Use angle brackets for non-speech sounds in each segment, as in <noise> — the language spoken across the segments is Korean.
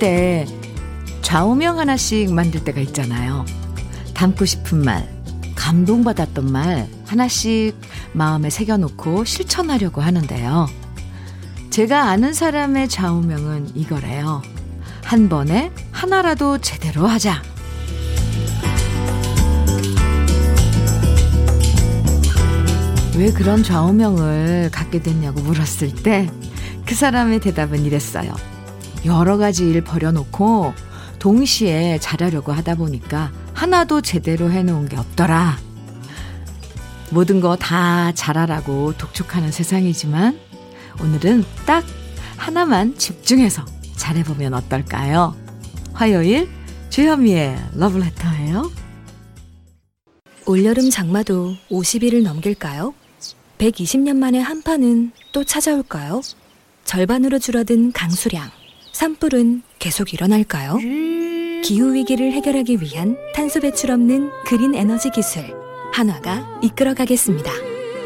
때 좌우명 하나씩 만들 때가 있잖아요. 담고 싶은 말, 감동받았던 말 하나씩 마음에 새겨놓고 실천하려고 하는데요. 제가 아는 사람의 좌우명은 이거래요. 한 번에 하나라도 제대로 하자. 왜 그런 좌우명을 갖게 됐냐고 물었을 때 그 사람의 대답은 이랬어요. 여러 가지 일 버려놓고 동시에 잘하려고 하다 보니까 하나도 제대로 해놓은 게 없더라. 모든 거 다 잘하라고 독촉하는 세상이지만 오늘은 딱 하나만 집중해서 잘해보면 어떨까요? 화요일 주현미의 러브레터예요. 올여름 장마도 50일을 넘길까요? 120년 만에 한파는 또 찾아올까요? 절반으로 줄어든 강수량, 산불은 계속 일어날까요? 기후위기를 해결하기 위한 탄소 배출 없는 그린 에너지 기술, 한화가 이끌어가겠습니다.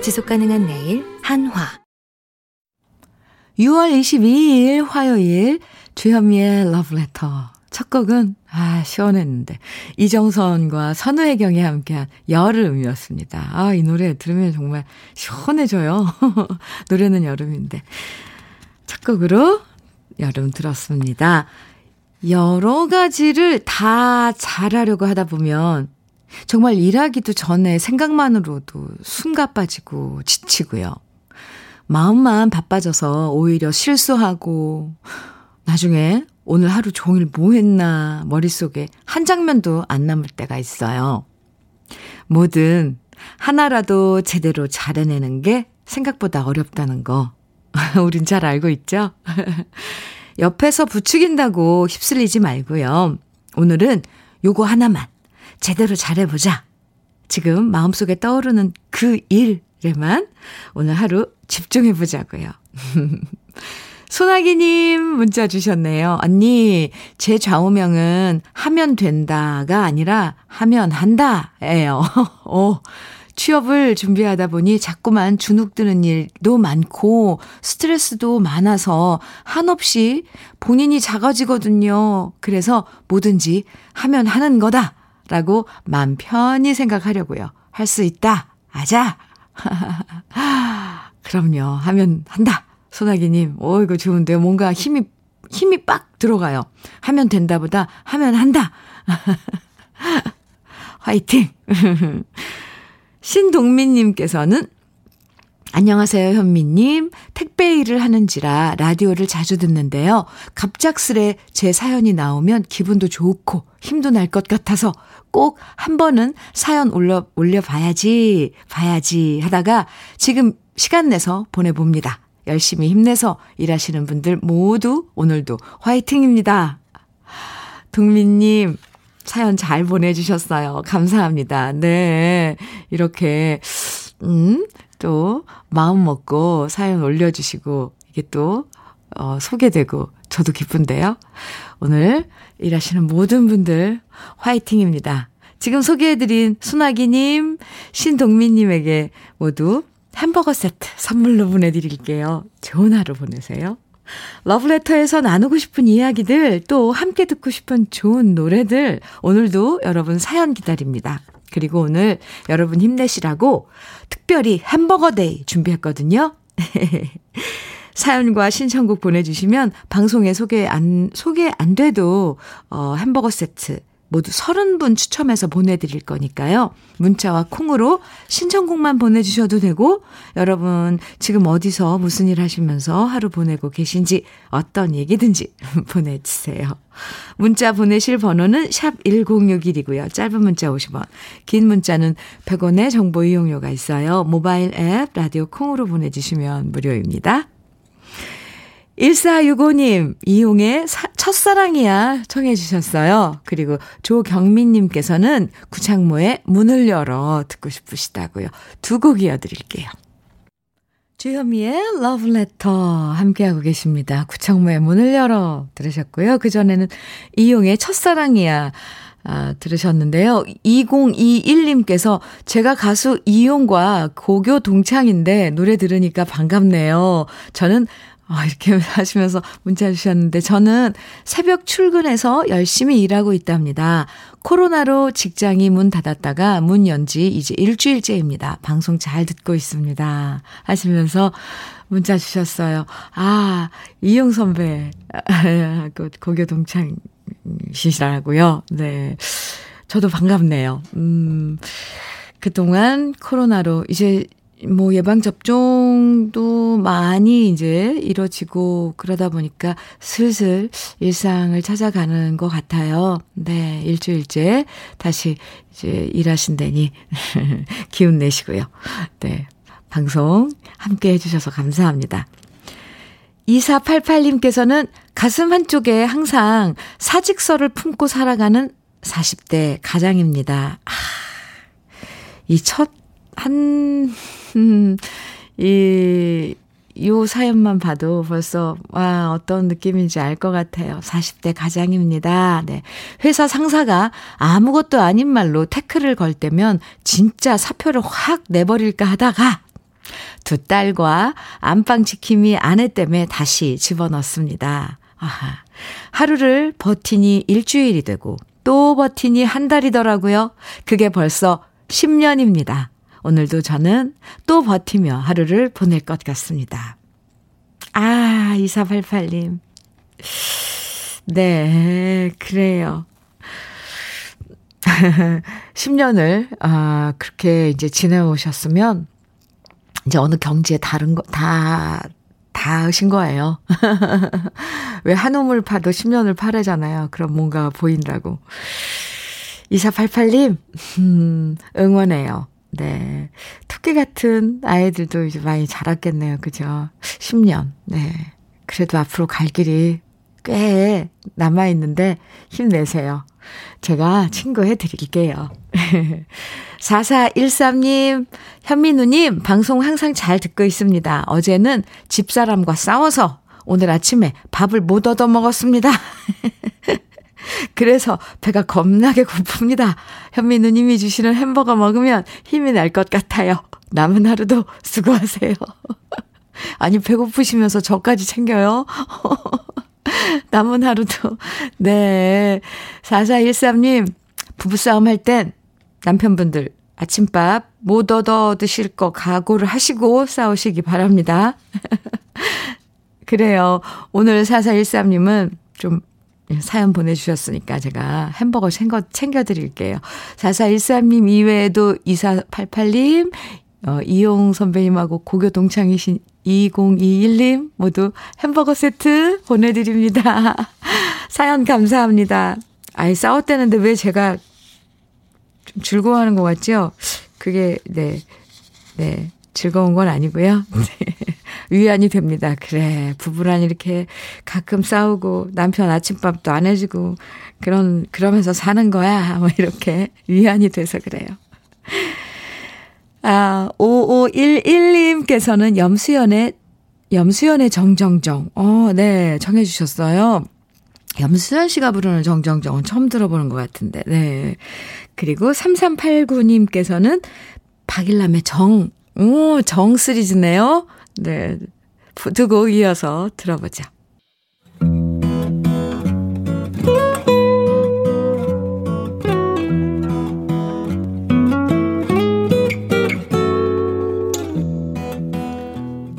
지속가능한 내일, 한화. 6월 22일 화요일 주현미의 러브레터. 첫 곡은 아 시원했는데 이정선과 선우혜경이 함께한 여름이었습니다. 아 이 노래 들으면 정말 시원해져요. <laughs> 노래는 여름인데 첫 곡으로 여름 들었습니다. 여러 가지를 다 잘하려고 하다 보면 정말 일하기도 전에 생각만으로도 숨가 빠지고 지치고요. 마음만 바빠져서 오히려 실수하고 나중에 오늘 하루 종일 뭐 했나 머릿속에 한 장면도 안 남을 때가 있어요. 뭐든 하나라도 제대로 잘해내는 게 생각보다 어렵다는 거 <laughs> 우린 잘 알고 있죠? <laughs> 옆에서 부추긴다고 휩쓸리지 말고요. 오늘은 요거 하나만 제대로 잘해보자. 지금 마음속에 떠오르는 그 일에만 오늘 하루 집중해보자고요. <laughs> 소나기님 문자 주셨네요. 언니, 제 좌우명은 하면 된다가 아니라 하면 한다예요. 오, 취업을 준비하다 보니 자꾸만 주눅 드는 일도 많고 스트레스도 많아서 한없이 본인이 작아지거든요. 그래서 뭐든지 하면 하는 거다. 라고 맘 편히 생각하려고요. 할 수 있다. 아자. <laughs> 그럼요. 하면 한다. 소나기님. 오, 이거 좋은데요. 뭔가 힘이, 힘이 빡 들어가요. 하면 된다 보다 하면 한다. <laughs> 화이팅! <laughs> 신동민님께서는 안녕하세요, 현미님. 택배 일을 하는지라 라디오를 자주 듣는데요. 갑작스레 제 사연이 나오면 기분도 좋고 힘도 날 것 같아서 꼭 한 번은 사연 올려, 올려봐야지, 봐야지 하다가 지금 시간 내서 보내봅니다. 열심히 힘내서 일하시는 분들 모두 오늘도 화이팅입니다. 동민님, 사연 잘 보내주셨어요. 감사합니다. 네. 이렇게, 음, 또, 마음 먹고 사연 올려주시고, 이게 또, 어, 소개되고, 저도 기쁜데요. 오늘 일하시는 모든 분들 화이팅입니다. 지금 소개해드린 순아기님, 신동민님에게 모두 햄버거 세트 선물로 보내드릴게요. 좋은 하루 보내세요. 러브레터에서 나누고 싶은 이야기들, 또 함께 듣고 싶은 좋은 노래들, 오늘도 여러분 사연 기다립니다. 그리고 오늘 여러분 힘내시라고 특별히 햄버거 데이 준비했거든요. <laughs> 사연과 신청곡 보내주시면 방송에 소개 안, 소개 안 돼도, 어, 햄버거 세트 모두 30분 추첨해서 보내드릴 거니까요. 문자와 콩으로 신청곡만 보내주셔도 되고, 여러분 지금 어디서 무슨 일 하시면서 하루 보내고 계신지 어떤 얘기든지 <laughs> 보내주세요. 문자 보내실 번호는 샵 1061이고요. 짧은 문자 50원, 긴 문자는 100원의 정보 이용료가 있어요. 모바일 앱, 라디오 콩으로 보내주시면 무료입니다. 1465님, 이용의 사, 첫사랑이야 청해 주셨어요. 그리고 조경민님께서는 구창모의 문을 열어 듣고 싶으시다고요. 두 곡 이어드릴게요. 주현미의 러브레터 함께하고 계십니다. 구창모의 문을 열어 들으셨고요. 그전에는 이용의 첫사랑이야 아, 들으셨는데요. 2021님께서 제가 가수 이용과 고교 동창인데 노래 들으니까 반갑네요. 저는 아, 이렇게 <laughs> 하시면서 문자 주셨는데 저는 새벽 출근해서 열심히 일하고 있답니다. 코로나로 직장이 문 닫았다가 문 연지 이제 일주일째입니다. 방송 잘 듣고 있습니다. 하시면서 문자 주셨어요. 아, 이용 선배, <laughs> 그 고교 동창이시라고요. 네. 저도 반갑네요. 음, 그동안 코로나로 이제 뭐 예방 접종도 많이 이제 이뤄지고 그러다 보니까 슬슬 일상을 찾아가는 것 같아요. 네, 일주일째 다시 이제 일하신다니 <laughs> 기운 내시고요. 네, 방송 함께 해주셔서 감사합니다. 2488님께서는 가슴 한쪽에 항상 사직서를 품고 살아가는 40대 가장입니다. 아, 이 첫, 한, <laughs> 음, 이, 요 사연만 봐도 벌써, 와, 어떤 느낌인지 알 것 같아요. 40대 가장입니다. 네. 회사 상사가 아무것도 아닌 말로 태클을 걸 때면 진짜 사표를 확 내버릴까 하다가 두 딸과 안방 지킴이 아내 때문에 다시 집어넣습니다. 아하. 하루를 버티니 일주일이 되고 또 버티니 한 달이더라고요. 그게 벌써 10년입니다. 오늘도 저는 또 버티며 하루를 보낼 것 같습니다. 아, 2488님. 네, 그래요. <laughs> 10년을, 아, 그렇게 이제 지내오셨으면, 이제 어느 경지에 다른 거, 다, 다 하신 거예요. <laughs> 왜 한 우물 파도 10년을 파래잖아요. 그럼 뭔가 보인다고. 2488님, 음, 응원해요. 네. 토끼 같은 아이들도 이제 많이 자랐겠네요. 그죠? 10년. 네. 그래도 앞으로 갈 길이 꽤 남아있는데 힘내세요. 제가 친구해 드릴게요. <laughs> 4413님, 현민우님, 방송 항상 잘 듣고 있습니다. 어제는 집사람과 싸워서 오늘 아침에 밥을 못 얻어 먹었습니다. <laughs> 그래서 배가 겁나게 고픕니다. 현미 누님이 주시는 햄버거 먹으면 힘이 날 것 같아요. 남은 하루도 수고하세요. <laughs> 아니, 배고프시면서 저까지 챙겨요? <laughs> 남은 하루도. 네. 4413님, 부부싸움 할 땐 남편분들 아침밥 못 얻어 드실 거 각오를 하시고 싸우시기 바랍니다. <laughs> 그래요. 오늘 4413님은 좀 사연 보내주셨으니까 제가 햄버거 챙겨, 챙겨드릴게요. 4413님 이외에도 2488님, 어, 이용 선배님하고 고교 동창이신 2021님 모두 햄버거 세트 보내드립니다. <laughs> 사연 감사합니다. 아이, 싸웠다는데 왜 제가 좀 즐거워하는 것 같죠? 그게, 네, 네, 즐거운 건 아니고요. <laughs> 네. 위안이 됩니다. 그래, 부부란 이렇게 가끔 싸우고 남편 아침밥도 안 해주고 그런, 그러면서 사는 거야. <laughs> 뭐 이렇게 위안이 돼서 그래요. 아, 5511님께서는 염수연의, 염수연의 정정정. 어, 네, 정해주셨어요. 염수연 씨가 부르는 정정정은 처음 들어보는 것 같은데, 네. 그리고 3389님께서는 박일남의 정, 오, 정 시리즈네요. 네. 두 곡 이어서 들어보죠.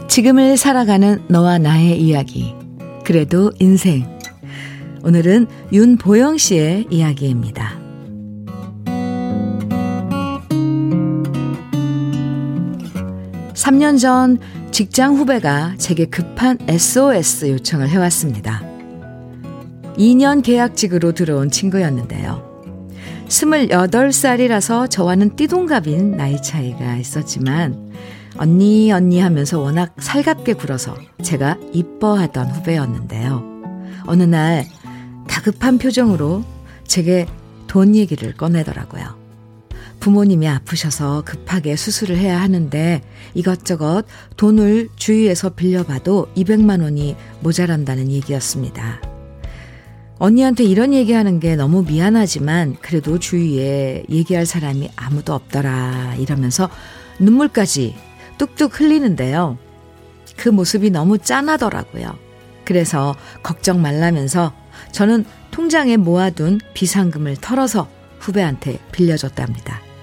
지금을 살아가는 너와 나의 이야기. 그래도 인생. 오늘은 윤보영 씨의 이야기입니다. 3년 전 직장 후배가 제게 급한 SOS 요청을 해왔습니다. 2년 계약직으로 들어온 친구였는데요. 28살이라서 저와는 띠동갑인 나이 차이가 있었지만 언니 언니 하면서 워낙 살갑게 굴어서 제가 이뻐하던 후배였는데요. 어느 날 다급한 표정으로 제게 돈 얘기를 꺼내더라고요. 부모님이 아프셔서 급하게 수술을 해야 하는데 이것저것 돈을 주위에서 빌려봐도 200만 원이 모자란다는 얘기였습니다. 언니한테 이런 얘기하는 게 너무 미안하지만 그래도 주위에 얘기할 사람이 아무도 없더라 이러면서 눈물까지 뚝뚝 흘리는데요. 그 모습이 너무 짠하더라고요. 그래서 걱정 말라면서 저는 통장에 모아둔 비상금을 털어서 후배한테 빌려줬답니다.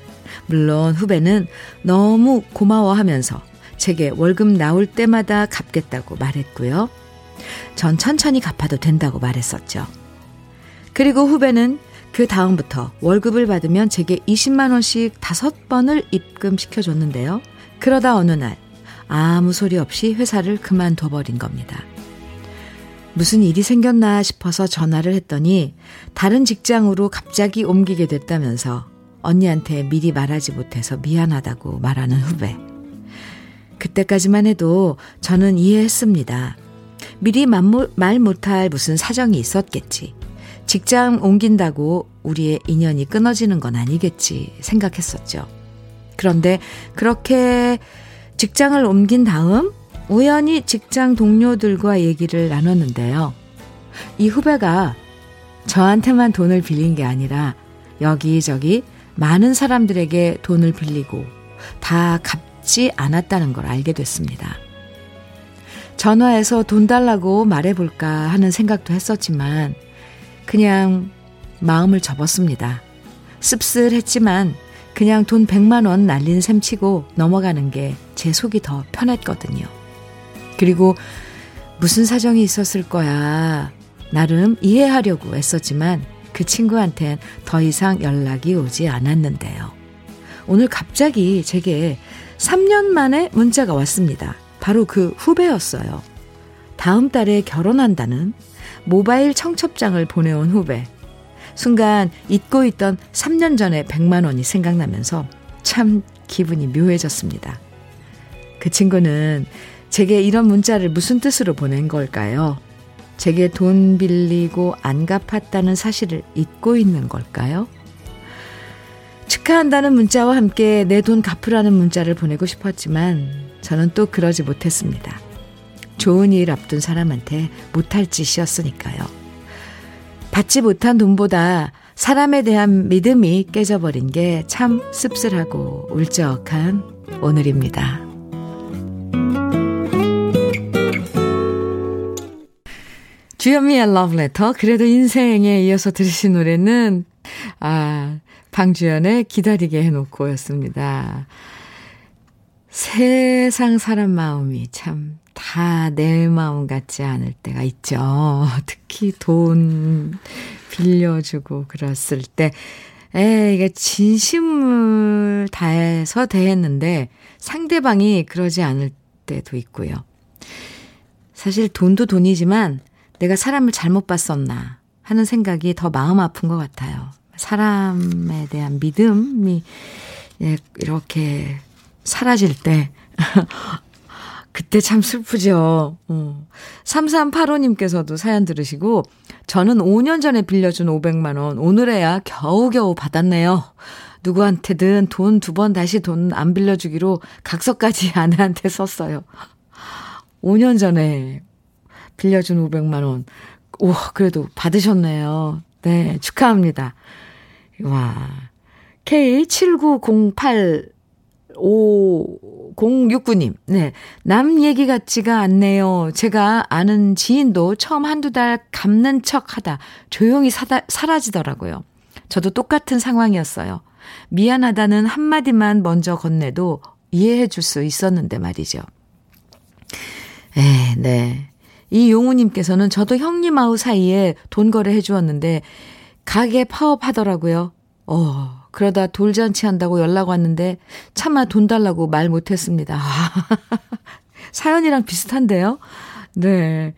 물론 후배는 너무 고마워하면서 제게 월급 나올 때마다 갚겠다고 말했고요. 전 천천히 갚아도 된다고 말했었죠. 그리고 후배는 그 다음부터 월급을 받으면 제게 20만원씩 다섯 번을 입금시켜줬는데요. 그러다 어느 날 아무 소리 없이 회사를 그만둬버린 겁니다. 무슨 일이 생겼나 싶어서 전화를 했더니 다른 직장으로 갑자기 옮기게 됐다면서 언니한테 미리 말하지 못해서 미안하다고 말하는 후배. 그때까지만 해도 저는 이해했습니다. 미리 말 못할 무슨 사정이 있었겠지. 직장 옮긴다고 우리의 인연이 끊어지는 건 아니겠지 생각했었죠. 그런데 그렇게 직장을 옮긴 다음 우연히 직장 동료들과 얘기를 나눴는데요. 이 후배가 저한테만 돈을 빌린 게 아니라 여기저기 많은 사람들에게 돈을 빌리고 다 갚지 않았다는 걸 알게 됐습니다. 전화해서 돈 달라고 말해볼까 하는 생각도 했었지만 그냥 마음을 접었습니다. 씁쓸했지만 그냥 돈 100만 원 날린 셈 치고 넘어가는 게 제 속이 더 편했거든요. 그리고 무슨 사정이 있었을 거야. 나름 이해하려고 애썼지만 그 친구한텐 더 이상 연락이 오지 않았는데요. 오늘 갑자기 제게 3년 만에 문자가 왔습니다. 바로 그 후배였어요. 다음 달에 결혼한다는 모바일 청첩장을 보내온 후배. 순간 잊고 있던 3년 전에 100만 원이 생각나면서 참 기분이 묘해졌습니다. 그 친구는 제게 이런 문자를 무슨 뜻으로 보낸 걸까요? 제게 돈 빌리고 안 갚았다는 사실을 잊고 있는 걸까요? 축하한다는 문자와 함께 내 돈 갚으라는 문자를 보내고 싶었지만 저는 또 그러지 못했습니다. 좋은 일 앞둔 사람한테 못할 짓이었으니까요. 받지 못한 돈보다 사람에 대한 믿음이 깨져버린 게 참 씁쓸하고 울적한 오늘입니다. 주현미의 러브레터. 그래도 인생에 이어서 들으신 노래는, 아, 방주연의 기다리게 해놓고 였습니다. 세상 사람 마음이 참 다 내 마음 같지 않을 때가 있죠. 특히 돈 빌려주고 그랬을 때, 에, 이게 진심을 다해서 대했는데 상대방이 그러지 않을 때도 있고요. 사실 돈도 돈이지만 내가 사람을 잘못 봤었나 하는 생각이 더 마음 아픈 것 같아요. 사람에 대한 믿음이 예, 이렇게 사라질 때, <laughs> 그때 참 슬프죠. 어. 3385님께서도 사연 들으시고, 저는 5년 전에 빌려준 500만원, 오늘에야 겨우겨우 받았네요. 누구한테든 돈 두 번 다시 돈 안 빌려주기로 각서까지 <laughs> 아내한테 썼어요. 5년 전에 빌려준 500만 원. 오, 그래도 받으셨네요. 네, 축하합니다. 와. K7908 5069님, 네. 남 얘기 같지가 않네요. 제가 아는 지인도 처음 한두 달 갚는 척 하다 조용히 사다, 사라지더라고요. 저도 똑같은 상황이었어요. 미안하다는 한마디만 먼저 건네도 이해해 줄 수 있었는데 말이죠. 에, 네. 이 용우님께서는 저도 형님아우 사이에 돈 거래 해 주었는데 가게 파업하더라고요. 어, 그러다 돌잔치 한다고 연락 왔는데 차마 돈 달라고 말 못했습니다. <laughs> 사연이랑 비슷한데요? 네.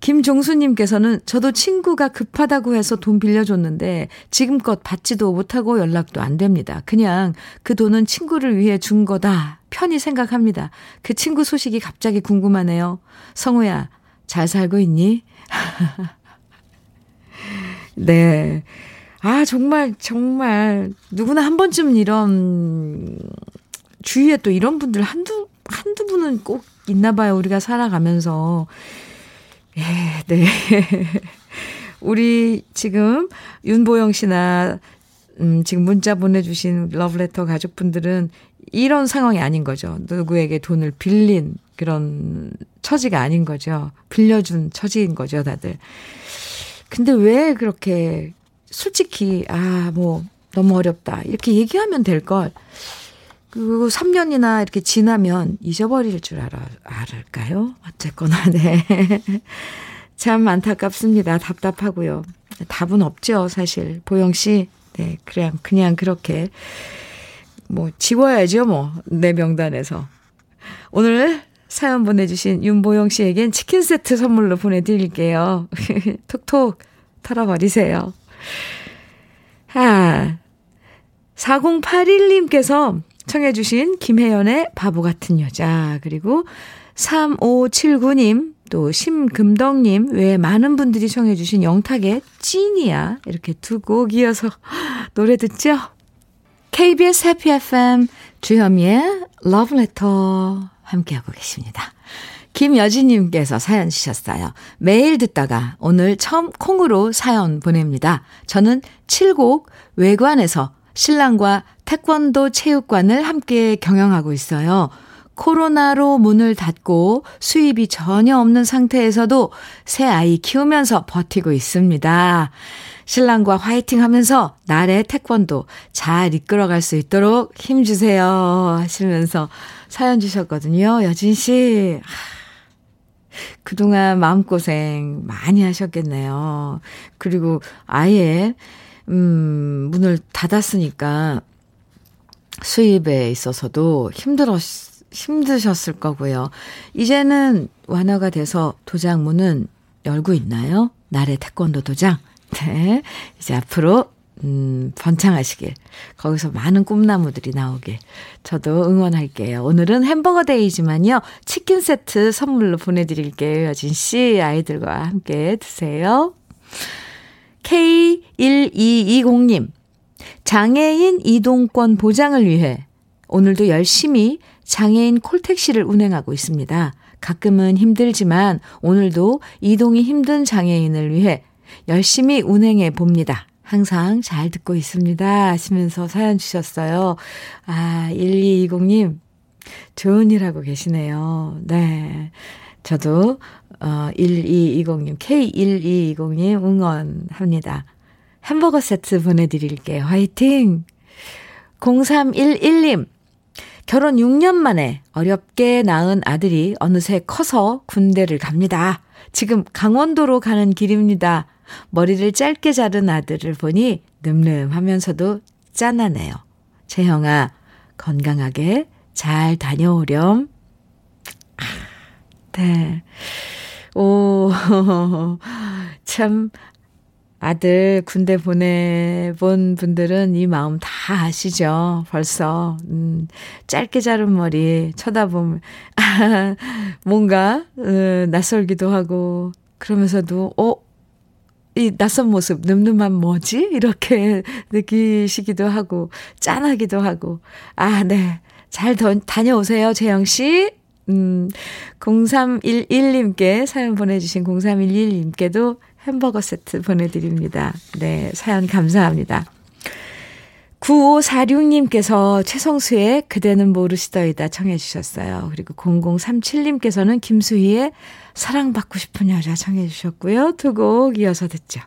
김종수님께서는 저도 친구가 급하다고 해서 돈 빌려줬는데 지금껏 받지도 못하고 연락도 안 됩니다. 그냥 그 돈은 친구를 위해 준 거다. 편히 생각합니다. 그 친구 소식이 갑자기 궁금하네요. 성우야, 잘 살고 있니? <laughs> 네. 아, 정말, 정말, 누구나 한 번쯤은 이런, 주위에 또 이런 분들 한두, 한두 분은 꼭 있나 봐요. 우리가 살아가면서. 예, 네. <laughs> 우리 지금 윤보영 씨나, 음, 지금 문자 보내주신 러브레터 가족분들은 이런 상황이 아닌 거죠. 누구에게 돈을 빌린 그런 처지가 아닌 거죠. 빌려준 처지인 거죠, 다들. 근데 왜 그렇게 솔직히, 아, 뭐, 너무 어렵다. 이렇게 얘기하면 될 걸. 그리고 3년이나 이렇게 지나면 잊어버릴 줄 알아, 알을까요? 어쨌거나, <laughs> 네. 참 안타깝습니다. 답답하고요. 답은 없죠, 사실. 보영 씨. 네, 그냥, 그냥 그렇게. 뭐, 지워야죠, 뭐. 내 명단에서. 오늘 사연 보내주신 윤보영 씨에겐 치킨 세트 선물로 보내드릴게요. <laughs> 톡톡 털어버리세요. 아, 4081님께서 청해주신 김혜연의 바보 같은 여자, 그리고 3579님, 또 심금덕님 외에 많은 분들이 청해주신 영탁의 찐이야. 이렇게 두 곡 이어서 <gasps> 노래 듣죠? KBS 해피 FM 주현미의 러브레터 함께하고 계십니다. 김여진님께서 사연 주셨어요. 매일 듣다가 오늘 처음 콩으로 사연 보냅니다. 저는 7곡 외관에서 신랑과 태권도 체육관을 함께 경영하고 있어요. 코로나로 문을 닫고 수입이 전혀 없는 상태에서도 새 아이 키우면서 버티고 있습니다. 신랑과 화이팅 하면서 나의 태권도 잘 이끌어갈 수 있도록 힘주세요. 하시면서 사연 주셨거든요. 여진 씨. 그동안 마음고생 많이 하셨겠네요. 그리고 아예, 음, 문을 닫았으니까 수입에 있어서도 힘들었, 힘드셨을 거고요. 이제는 완화가 돼서 도장문은 열고 있나요? 나의 태권도 도장. 네. 이제 앞으로 음, 번창하시길. 거기서 많은 꿈나무들이 나오길. 저도 응원할게요. 오늘은 햄버거 데이지만요. 치킨 세트 선물로 보내드릴게요. 여진 씨, 아이들과 함께 드세요. K1220님. 장애인 이동권 보장을 위해 오늘도 열심히 장애인 콜택시를 운행하고 있습니다. 가끔은 힘들지만 오늘도 이동이 힘든 장애인을 위해 열심히 운행해 봅니다. 항상 잘 듣고 있습니다. 하시면서 사연 주셨어요. 아, 1220님, 좋은 일 하고 계시네요. 네. 저도, 어, 1220님, K1220님 응원합니다. 햄버거 세트 보내드릴게요. 화이팅! 0311님, 결혼 6년 만에 어렵게 낳은 아들이 어느새 커서 군대를 갑니다. 지금 강원도로 가는 길입니다. 머리를 짧게 자른 아들을 보니 늠름하면서도 짠하네요. 재형아, 건강하게 잘 다녀오렴. 아, 네. 오, <laughs> 참, 아들 군대 보내본 분들은 이 마음 다 아시죠? 벌써. 음, 짧게 자른 머리 쳐다보면, 아, <laughs> 뭔가, 으, 낯설기도 하고, 그러면서도, 어, 이 낯선 모습, 늠름한 뭐지? 이렇게 <laughs> 느끼시기도 하고, 짠하기도 하고. 아, 네. 잘 다녀오세요, 재영씨. 음, 0311님께 사연 보내주신 0311님께도 햄버거 세트 보내드립니다. 네, 사연 감사합니다. 9546님께서 최성수의 그대는 모르시더이다 청해 주셨어요. 그리고 0037님께서는 김수희의 사랑받고 싶은 여자 청해 주셨고요. 두 곡 이어서 듣죠.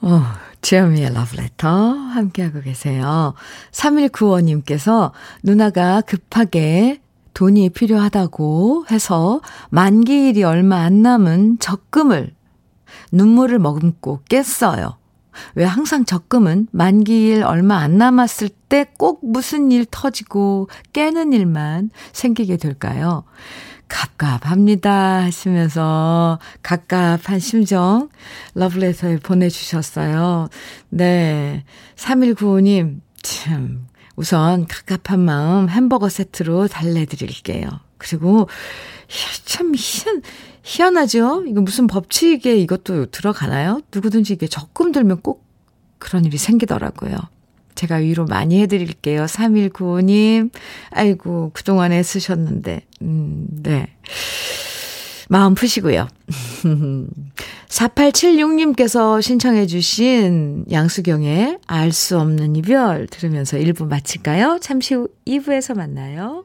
어, 지아미의 러브레터 함께하고 계세요. 3195님께서 누나가 급하게 돈이 필요하다고 해서 만기일이 얼마 안 남은 적금을 눈물을 머금고 깼어요. 왜 항상 적금은 만기일 얼마 안 남았을 때 꼭 무슨 일 터지고 깨는 일만 생기게 될까요? 갑갑합니다 하시면서 갑갑한 심정 러브레터에 보내주셨어요. 네. 3195님, 참, 우선 갑갑한 마음 햄버거 세트로 달래드릴게요. 그리고, 참, 희한, 희한하죠? 이거 무슨 법칙에 이것도 들어가나요? 누구든지 이게 적금 들면 꼭 그런 일이 생기더라고요. 제가 위로 많이 해드릴게요. 3195님. 아이고, 그동안 애쓰셨는데. 음, 네. 마음 푸시고요. <laughs> 4876님께서 신청해 주신 양수경의 알 수 없는 이별 들으면서 1부 마칠까요? 잠시 후 2부에서 만나요.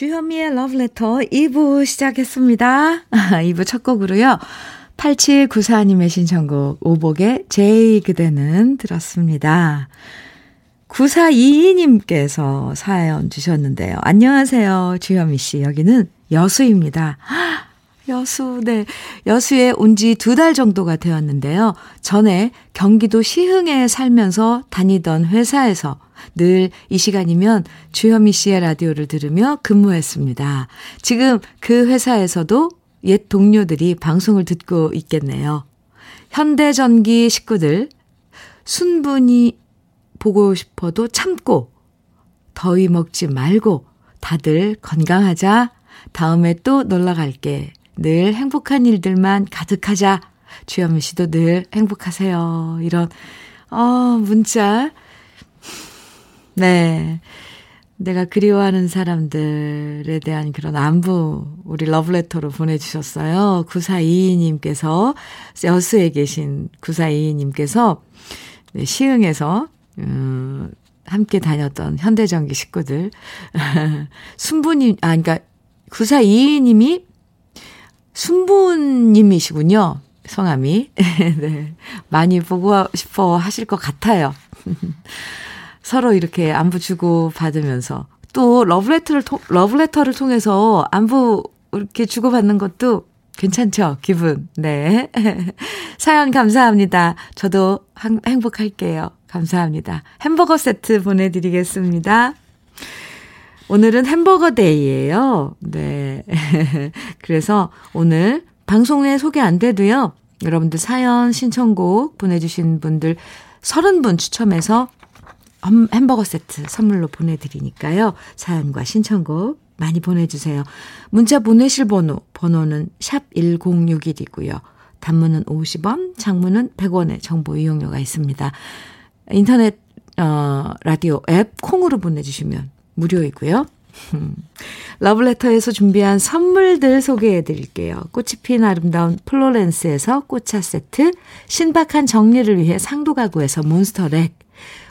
주현미의 러브레터 2부 시작했습니다. <laughs> 2부 첫 곡으로요. 8794님의 신청곡 오복의 제이 그대는 들었습니다. 9422님께서 사연 주셨는데요. 안녕하세요. 주현미 씨. 여기는 여수입니다. <gasps> 여수, 네. 여수에 온 지 두 달 정도가 되었는데요. 전에 경기도 시흥에 살면서 다니던 회사에서 늘 이 시간이면 주현미 씨의 라디오를 들으며 근무했습니다. 지금 그 회사에서도 옛 동료들이 방송을 듣고 있겠네요. 현대전기 식구들, 순분이 보고 싶어도 참고, 더위 먹지 말고, 다들 건강하자. 다음에 또 놀러 갈게. 늘 행복한 일들만 가득하자. 주현미 씨도 늘 행복하세요. 이런, 어, 문자 네. 내가 그리워하는 사람들에 대한 그런 안부, 우리 러브레터로 보내주셨어요. 9422님께서, 여수에 계신 9422님께서, 네, 시흥에서, 음, 함께 다녔던 현대전기 식구들, <laughs> 순부님, 아, 그러니까 9422님이 순부님이시군요. 성함이. <laughs> 네. 많이 보고 싶어 하실 것 같아요. <laughs> 서로 이렇게 안부 주고 받으면서 또 러브레터를 통, 러브레터를 통해서 안부 이렇게 주고받는 것도 괜찮죠? 기분. 네. <laughs> 사연 감사합니다. 저도 행복할게요. 감사합니다. 햄버거 세트 보내드리겠습니다. 오늘은 햄버거 데이예요. 네. <laughs> 그래서 오늘 방송에 소개 안 돼도요. 여러분들 사연 신청곡 보내주신 분들 30분 추첨해서 햄버거 세트 선물로 보내드리니까요. 사연과 신청곡 많이 보내주세요. 문자 보내실 번호, 번호는 샵 1061이고요. 단문은 50원, 장문은 100원의 정보 이용료가 있습니다. 인터넷, 어, 라디오 앱 콩으로 보내주시면 무료이고요. <laughs> 러브레터에서 준비한 선물들 소개해 드릴게요. 꽃이 핀 아름다운 플로렌스에서 꽃차 세트, 신박한 정리를 위해 상도 가구에서 몬스터 렉,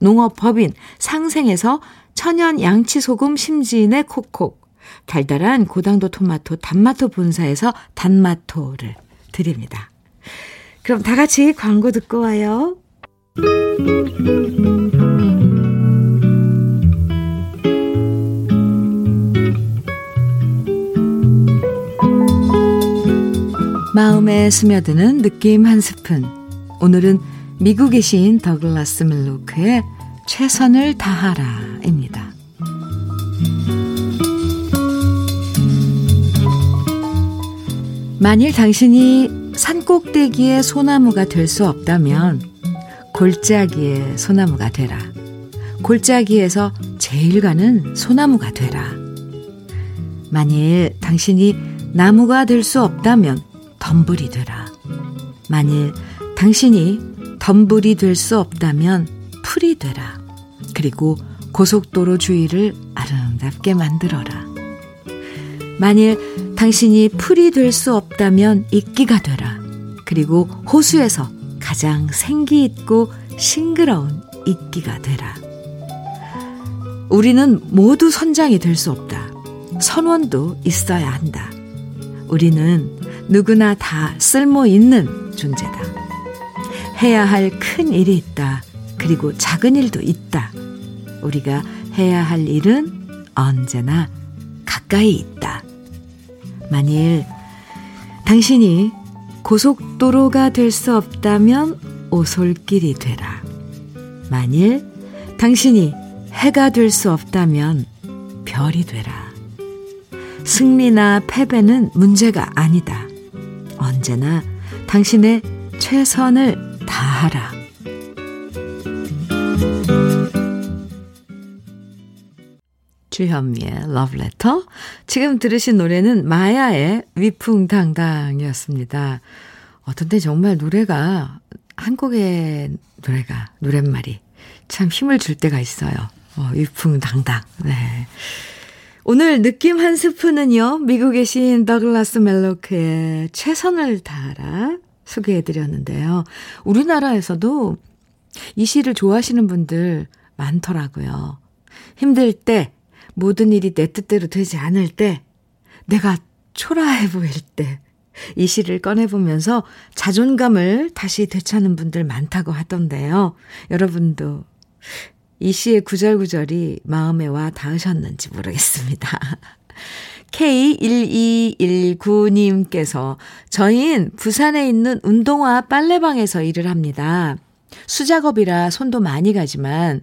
농업법인 상생에서 천연 양치소금 심지인의 콕콕, 달달한 고당도 토마토 단마토 본사에서 단마토를 드립니다. 그럼 다 같이 광고 듣고 와요. 마음에 스며드는 느낌 한 스푼. 오늘은 미국에 계신 더글라스 밀로크의 최선을 다하라입니다. 만일 당신이 산꼭대기의 소나무가 될 수 없다면 골짜기의 소나무가 되라. 골짜기에서 제일 가는 소나무가 되라. 만일 당신이 나무가 될 수 없다면 덤불이 되라. 만일 당신이 덤불이 될 수 없다면 풀이 되라. 그리고 고속도로 주위를 아름답게 만들어라. 만일 당신이 풀이 될 수 없다면 이끼가 되라. 그리고 호수에서 가장 생기 있고 싱그러운 이끼가 되라. 우리는 모두 선장이 될 수 없다. 선원도 있어야 한다. 우리는 누구나 다 쓸모 있는 존재다. 해야 할 큰 일이 있다. 그리고 작은 일도 있다. 우리가 해야 할 일은 언제나 가까이 있다. 만일 당신이 고속도로가 될 수 없다면 오솔길이 되라. 만일 당신이 해가 될 수 없다면 별이 되라. 승리나 패배는 문제가 아니다. 언제나 당신의 최선을 다하라. 주현미의 러브레터. 지금 들으신 노래는 마야의 위풍당당이었습니다. 어떤 때 정말 노래가, 한 곡의 노래가, 노랫말이 참 힘을 줄 때가 있어요. 어, 위풍당당. 네. 오늘 느낌 한 스푼은요, 미국에 신 더글라스 멜로크의 최선을 다하라 소개해드렸는데요. 우리나라에서도 이 시를 좋아하시는 분들 많더라고요. 힘들 때, 모든 일이 내 뜻대로 되지 않을 때, 내가 초라해 보일 때, 이 시를 꺼내보면서 자존감을 다시 되찾는 분들 많다고 하던데요. 여러분도 이 시의 구절구절이 마음에 와 닿으셨는지 모르겠습니다. <laughs> K1219님께서 저희는 부산에 있는 운동화 빨래방에서 일을 합니다. 수작업이라 손도 많이 가지만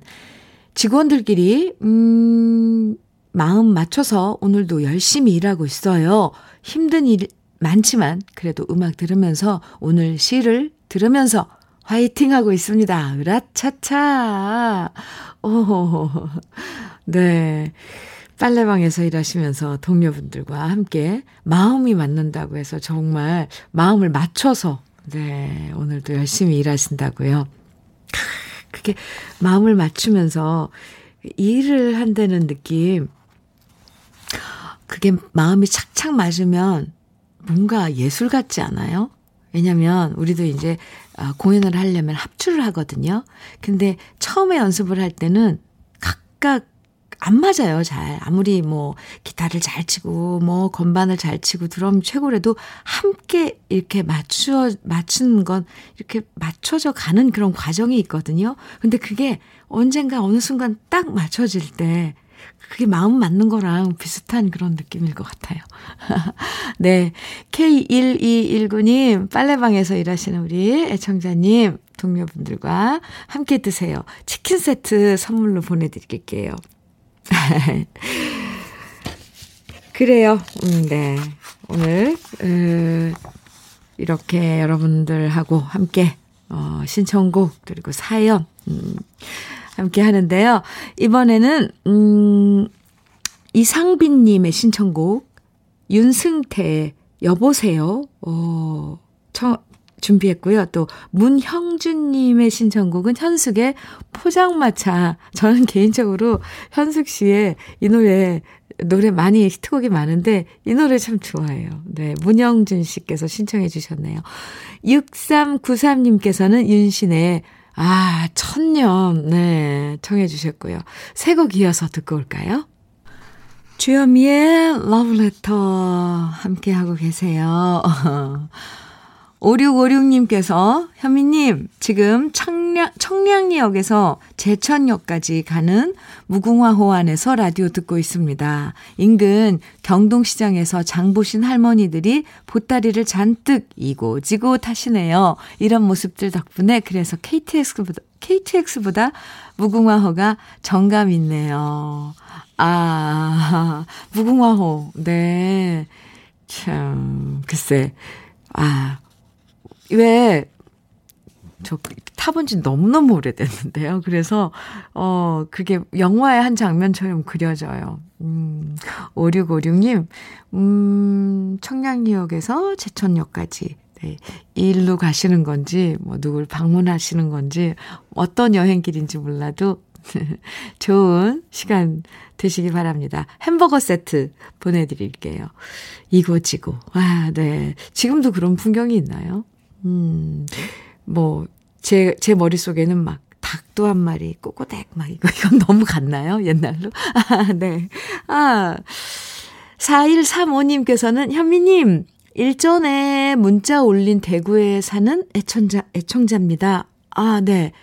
직원들끼리 음 마음 맞춰서 오늘도 열심히 일하고 있어요. 힘든 일 많지만 그래도 음악 들으면서 오늘 시를 들으면서 화이팅 하고 있습니다. 으라차차. 오, 네. 빨래방에서 일하시면서 동료분들과 함께 마음이 맞는다고 해서 정말 마음을 맞춰서, 네, 오늘도 열심히 일하신다고요. 그게 마음을 맞추면서 일을 한다는 느낌, 그게 마음이 착착 맞으면 뭔가 예술 같지 않아요? 왜냐면 우리도 이제 아, 공연을 하려면 합주를 하거든요. 근데 처음에 연습을 할 때는 각각 안 맞아요, 잘. 아무리 뭐 기타를 잘 치고 뭐 건반을 잘 치고 드럼 최고라도 함께 이렇게 맞추어 맞추는 건 이렇게 맞춰져 가는 그런 과정이 있거든요. 근데 그게 언젠가 어느 순간 딱 맞춰질 때 그게 마음 맞는 거랑 비슷한 그런 느낌일 것 같아요. <laughs> 네. K1219님, 빨래방에서 일하시는 우리 애청자님, 동료분들과 함께 드세요. 치킨 세트 선물로 보내드릴게요. <laughs> 그래요. 음, 네. 오늘, 으, 이렇게 여러분들하고 함께, 어, 신청곡, 그리고 사연, 음, 함께 하는데요. 이번에는, 음, 이상빈님의 신청곡, 윤승태의 여보세요. 어, 청, 준비했고요. 또, 문형준님의 신청곡은 현숙의 포장마차. 저는 <laughs> 개인적으로 현숙 씨의 이 노래, 노래 많이 히트곡이 많은데, 이 노래 참 좋아해요. 네. 문영준 씨께서 신청해 주셨네요. 6393님께서는 윤신의 아, 천년, 네, 청해 주셨고요. 새곡 이어서 듣고 올까요? 주현미의 러브레터 함께하고 계세요. <laughs> 5656님께서 현미님 지금 청량, 청량리역에서 제천역까지 가는 무궁화호 안에서 라디오 듣고 있습니다. 인근 경동시장에서 장 보신 할머니들이 보따리를 잔뜩 이고 지고 타시네요. 이런 모습들 덕분에 그래서 KTX보다, KTX보다 무궁화호가 정감 있네요. 아, 무궁화호. 네. 참, 글쎄. 아, 왜, 저 타본 지 너무너무 오래됐는데요. 그래서, 어, 그게 영화의 한 장면처럼 그려져요. 음, 5656님, 음, 청량리역에서 제천역까지, 네, 일로 가시는 건지, 뭐, 누굴 방문하시는 건지, 어떤 여행길인지 몰라도, <laughs> 좋은 시간 되시기 바랍니다. 햄버거 세트 보내드릴게요. 이고지고. 아, 네. 지금도 그런 풍경이 있나요? 음, 뭐, 제, 제 머릿속에는 막 닭도 한 마리, 꼬꼬댁, 막 이거, 이건 너무 같나요? 옛날로? 아, <laughs> 네. 아, 4135님께서는 현미님, 일전에 문자 올린 대구에 사는 애청자, 애청자입니다. 아, 네.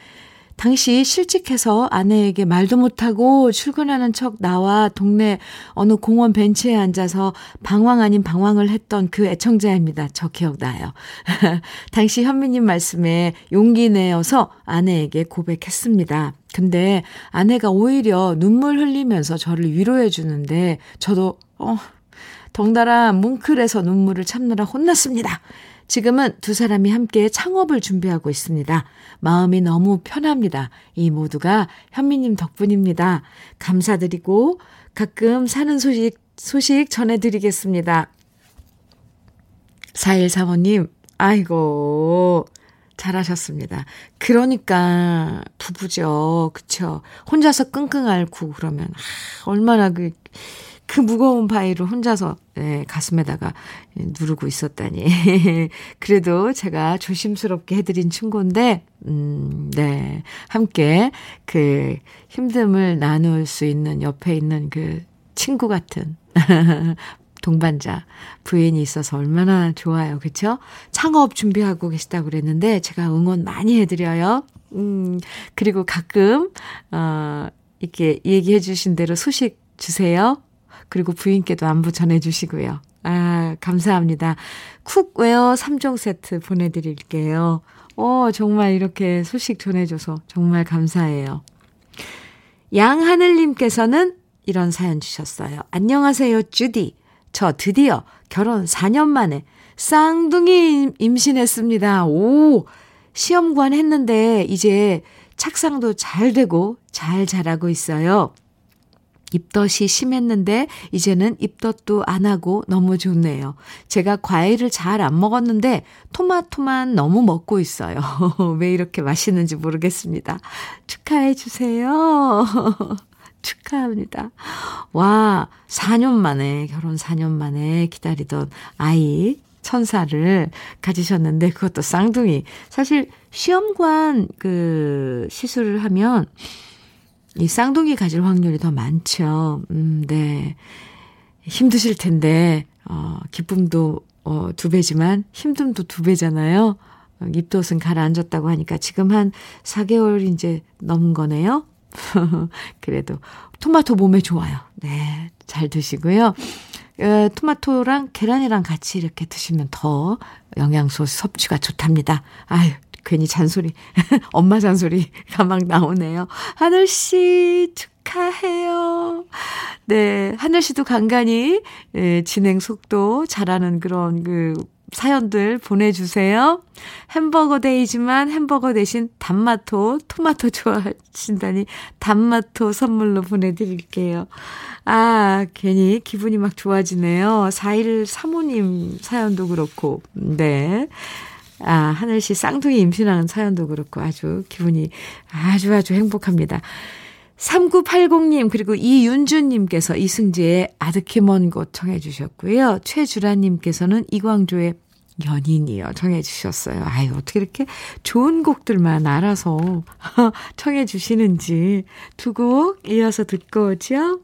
당시 실직해서 아내에게 말도 못하고 출근하는 척 나와 동네 어느 공원 벤치에 앉아서 방황 아닌 방황을 했던 그 애청자입니다. 저 기억나요. <laughs> 당시 현미님 말씀에 용기 내어서 아내에게 고백했습니다. 근데 아내가 오히려 눈물 흘리면서 저를 위로해 주는데 저도 어 덩달아 뭉클해서 눈물을 참느라 혼났습니다. 지금은 두 사람이 함께 창업을 준비하고 있습니다. 마음이 너무 편합니다. 이 모두가 현미님 덕분입니다. 감사드리고 가끔 사는 소식, 소식 전해드리겠습니다. 4135님, 아이고, 잘하셨습니다. 그러니까 부부죠. 그쵸. 혼자서 끙끙 앓고 그러면, 아, 얼마나 그, 그 무거운 바위를 혼자서 네, 가슴에다가 누르고 있었다니. <laughs> 그래도 제가 조심스럽게 해드린 충고인데, 음, 네. 함께 그 힘듦을 나눌 수 있는 옆에 있는 그 친구 같은 <laughs> 동반자, 부인이 있어서 얼마나 좋아요. 그쵸? 창업 준비하고 계시다고 그랬는데, 제가 응원 많이 해드려요. 음, 그리고 가끔, 어, 이렇게 얘기해 주신 대로 소식 주세요. 그리고 부인께도 안부 전해주시고요. 아, 감사합니다. cookware 3종 세트 보내드릴게요. 어, 정말 이렇게 소식 전해줘서 정말 감사해요. 양하늘님께서는 이런 사연 주셨어요. 안녕하세요, 주디. 저 드디어 결혼 4년 만에 쌍둥이 임신했습니다. 오! 시험관 했는데 이제 착상도 잘 되고 잘 자라고 있어요. 입덧이 심했는데 이제는 입덧도 안 하고 너무 좋네요. 제가 과일을 잘 안 먹었는데 토마토만 너무 먹고 있어요. <laughs> 왜 이렇게 맛있는지 모르겠습니다. 축하해 주세요. <laughs> 축하합니다. 와, 4년 만에, 결혼 4년 만에 기다리던 아이, 천사를 가지셨는데 그것도 쌍둥이. 사실 시험관 그 시술을 하면 이 쌍둥이 가질 확률이 더 많죠. 음, 네. 힘드실 텐데, 어, 기쁨도, 어, 두 배지만 힘듦도 두 배잖아요. 어, 입덧은 가라앉았다고 하니까 지금 한 4개월 이제 넘은 거네요. <laughs> 그래도 토마토 몸에 좋아요. 네. 잘 드시고요. 어, 토마토랑 계란이랑 같이 이렇게 드시면 더 영양소 섭취가 좋답니다. 아유, 괜히 잔소리, <laughs> 엄마 잔소리가 <laughs> 막 나오네요. 하늘씨, 축하해요. 네, 하늘씨도 간간히, 예, 진행 속도 잘하는 그런 그, 사연들 보내주세요. 햄버거 데이지만 햄버거 대신 단마토, 토마토 <laughs> 좋아하신다니 단마토 선물로 보내드릴게요. 아, 괜히 기분이 막 좋아지네요. 4일 사모님 사연도 그렇고, 네. 아, 하늘씨 쌍둥이 임신하는 사연도 그렇고 아주 기분이 아주 아주 행복합니다. 3980님, 그리고 이윤주님께서 이승재의 아득히 먼 곳 청해 주셨고요. 최주라님께서는 이광조의 연인이요. 청해 주셨어요. 아유, 어떻게 이렇게 좋은 곡들만 알아서 <laughs> 청해 주시는지 두 곡 이어서 듣고 오죠.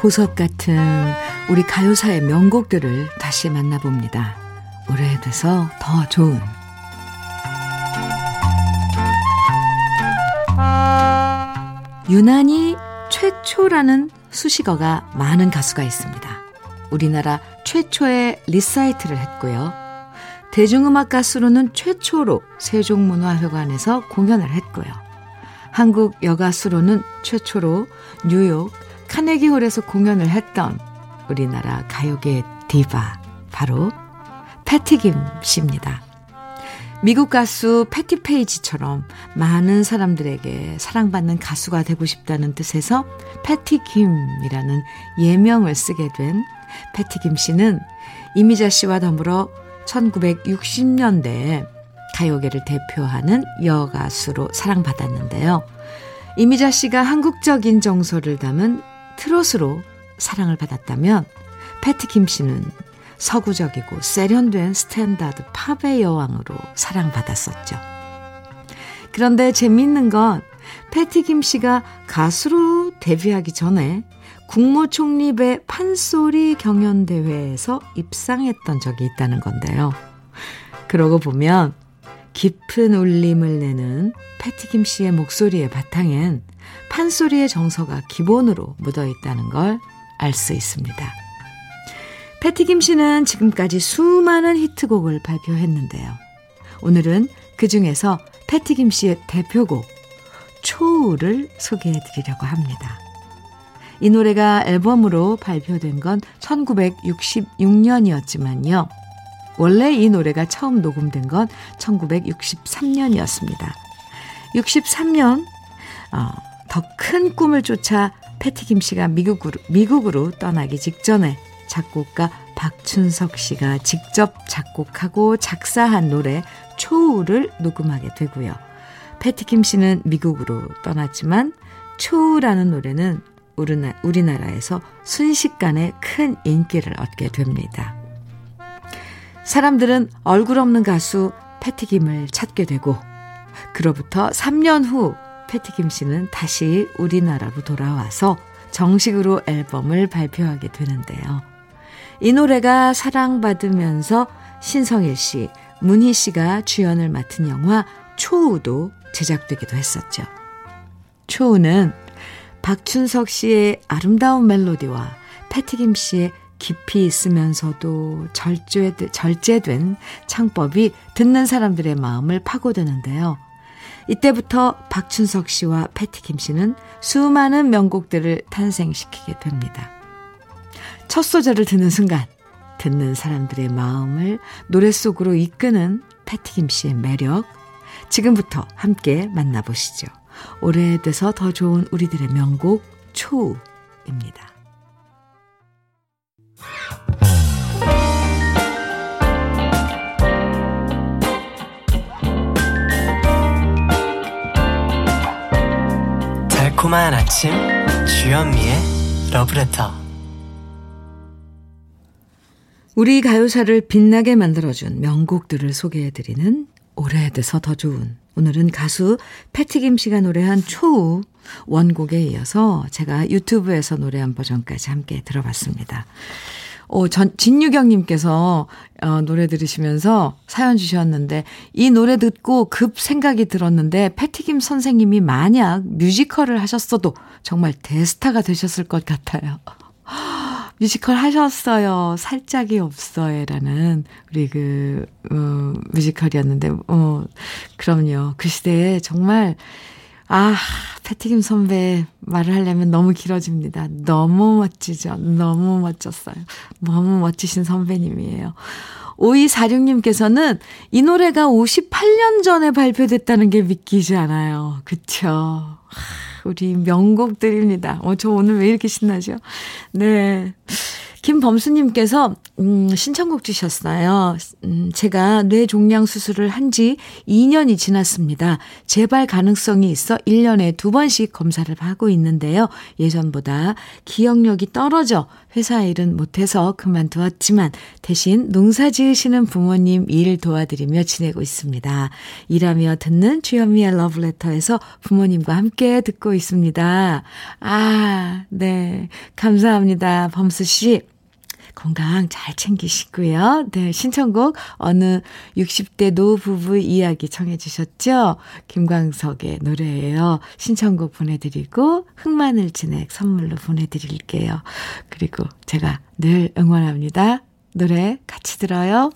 보석 같은 우리 가요사의 명곡들을 다시 만나봅니다. 오래돼서 더 좋은 유난히 최초라는 수식어가 많은 가수가 있습니다. 우리나라 최초의 리사이틀을 했고요. 대중음악 가수로는 최초로 세종문화회관에서 공연을 했고요. 한국 여가수로는 최초로 뉴욕 카네기홀에서 공연을 했던 우리나라 가요계 디바 바로 패티김 씨입니다. 미국 가수 패티 페이지처럼 많은 사람들에게 사랑받는 가수가 되고 싶다는 뜻에서 패티 김이라는 예명을 쓰게 된 패티 김 씨는 이미자 씨와 더불어 1960년대에 가요계를 대표하는 여가수로 사랑받았는데요. 이미자 씨가 한국적인 정서를 담은 트롯으로 사랑을 받았다면 패티 김 씨는 서구적이고 세련된 스탠다드 팝의 여왕으로 사랑받았었죠. 그런데 재미있는 건 패티 김 씨가 가수로 데뷔하기 전에 국무총리배 판소리 경연대회에서 입상했던 적이 있다는 건데요. 그러고 보면 깊은 울림을 내는 패티 김 씨의 목소리의 바탕엔 판소리의 정서가 기본으로 묻어 있다는 걸 알 수 있습니다. 패티김 씨는 지금까지 수많은 히트곡을 발표했는데요. 오늘은 그 중에서 패티김 씨의 대표곡 초우를 소개해 드리려고 합니다. 이 노래가 앨범으로 발표된 건 1966년이었지만요. 원래 이 노래가 처음 녹음된 건 1963년이었습니다. 63년 어, 더 큰 꿈을 쫓아 패티김 씨가 미국으로, 미국으로 떠나기 직전에 작곡가 박춘석 씨가 직접 작곡하고 작사한 노래 초우를 녹음하게 되고요. 패티킴 씨는 미국으로 떠났지만 초우라는 노래는 우리나, 우리나라에서 순식간에 큰 인기를 얻게 됩니다. 사람들은 얼굴 없는 가수 패티김을 찾게 되고 그로부터 3년 후 패티김 씨는 다시 우리나라로 돌아와서 정식으로 앨범을 발표하게 되는데요. 이 노래가 사랑받으면서 신성일 씨, 문희 씨가 주연을 맡은 영화 초우도 제작되기도 했었죠. 초우는 박춘석 씨의 아름다운 멜로디와 패티김 씨의 깊이 있으면서도 절제, 절제된 창법이 듣는 사람들의 마음을 파고드는데요. 이때부터 박춘석 씨와 패티김 씨는 수많은 명곡들을 탄생시키게 됩니다. 첫 소절을 듣는 순간 듣는 사람들의 마음을 노래 속으로 이끄는 패티김 씨의 매력 지금부터 함께 만나보시죠. 오래돼서 더 좋은 우리들의 명곡 초우입니다. 달콤한 아침 주현미의 러브레터 우리 가요사를 빛나게 만들어준 명곡들을 소개해드리는 오래돼서 더 좋은 오늘은 가수 패티김 씨가 노래한 초우 원곡에 이어서 제가 유튜브에서 노래한 버전까지 함께 들어봤습니다. 오, 전, 진유경님께서 어, 노래 들으시면서 사연 주셨는데, 이 노래 듣고 급 생각이 들었는데, 패티김 선생님이 만약 뮤지컬을 하셨어도 정말 대스타가 되셨을 것 같아요. <gasps> 뮤지컬 하셨어요. 살짜기 옵서예라는 우리 그 어, 뮤지컬이었는데 어 그럼요. 그 시대에 정말 아, 패티김 선배 말을 하려면 너무 길어집니다. 너무 멋지죠. 너무 멋졌어요. 너무 멋지신 선배님이에요. 5246님께서는 이 노래가 58년 전에 발표됐다는 게 믿기지 않아요. 그쵸. 우리 명곡들입니다. 어, 저 오늘 왜 이렇게 신나죠? 네. 김범수님께서, 음, 신청곡 주셨어요. 음, 제가 뇌 종양 수술을 한 지 2년이 지났습니다. 재발 가능성이 있어 1년에 두 번씩 검사를 하고 있는데요. 예전보다 기억력이 떨어져 회사 일은 못해서 그만두었지만 대신 농사 지으시는 부모님 일 도와드리며 지내고 있습니다. 일하며 듣는 주현미의 러브레터에서 부모님과 함께 듣고 있습니다. 아, 네. 감사합니다. 범수 씨. 건강 잘 챙기시고요. 네, 신청곡 어느 60대 노부부 이야기 청해 주셨죠? 김광석의 노래예요. 신청곡 보내드리고 흑마늘 진액 선물로 보내드릴게요. 그리고 제가 늘 응원합니다. 노래 같이 들어요.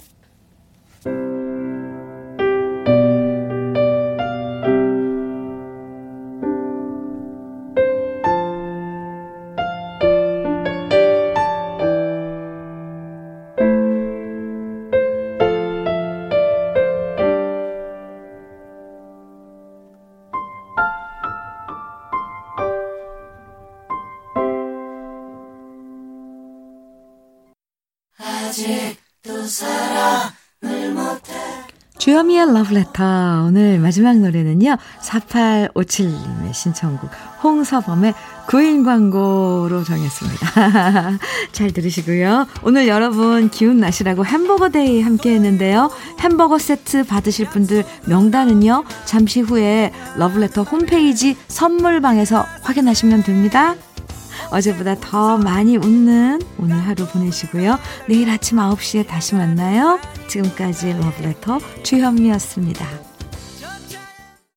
러브레터 오늘 마지막 노래는요 4857님의 신청곡 홍서범의 구인 광고로 정했습니다. <laughs> 잘 들으시고요. 오늘 여러분 기운 나시라고 햄버거 데이 함께 했는데요. 햄버거 세트 받으실 분들 명단은요 잠시 후에 러브레터 홈페이지 선물방에서 확인하시면 됩니다 어제보다 더 많이 웃는 오늘 하루 보내시고요. 내일 아침 9시에 다시 만나요. 지금까지 러브레터 주현미였습니다.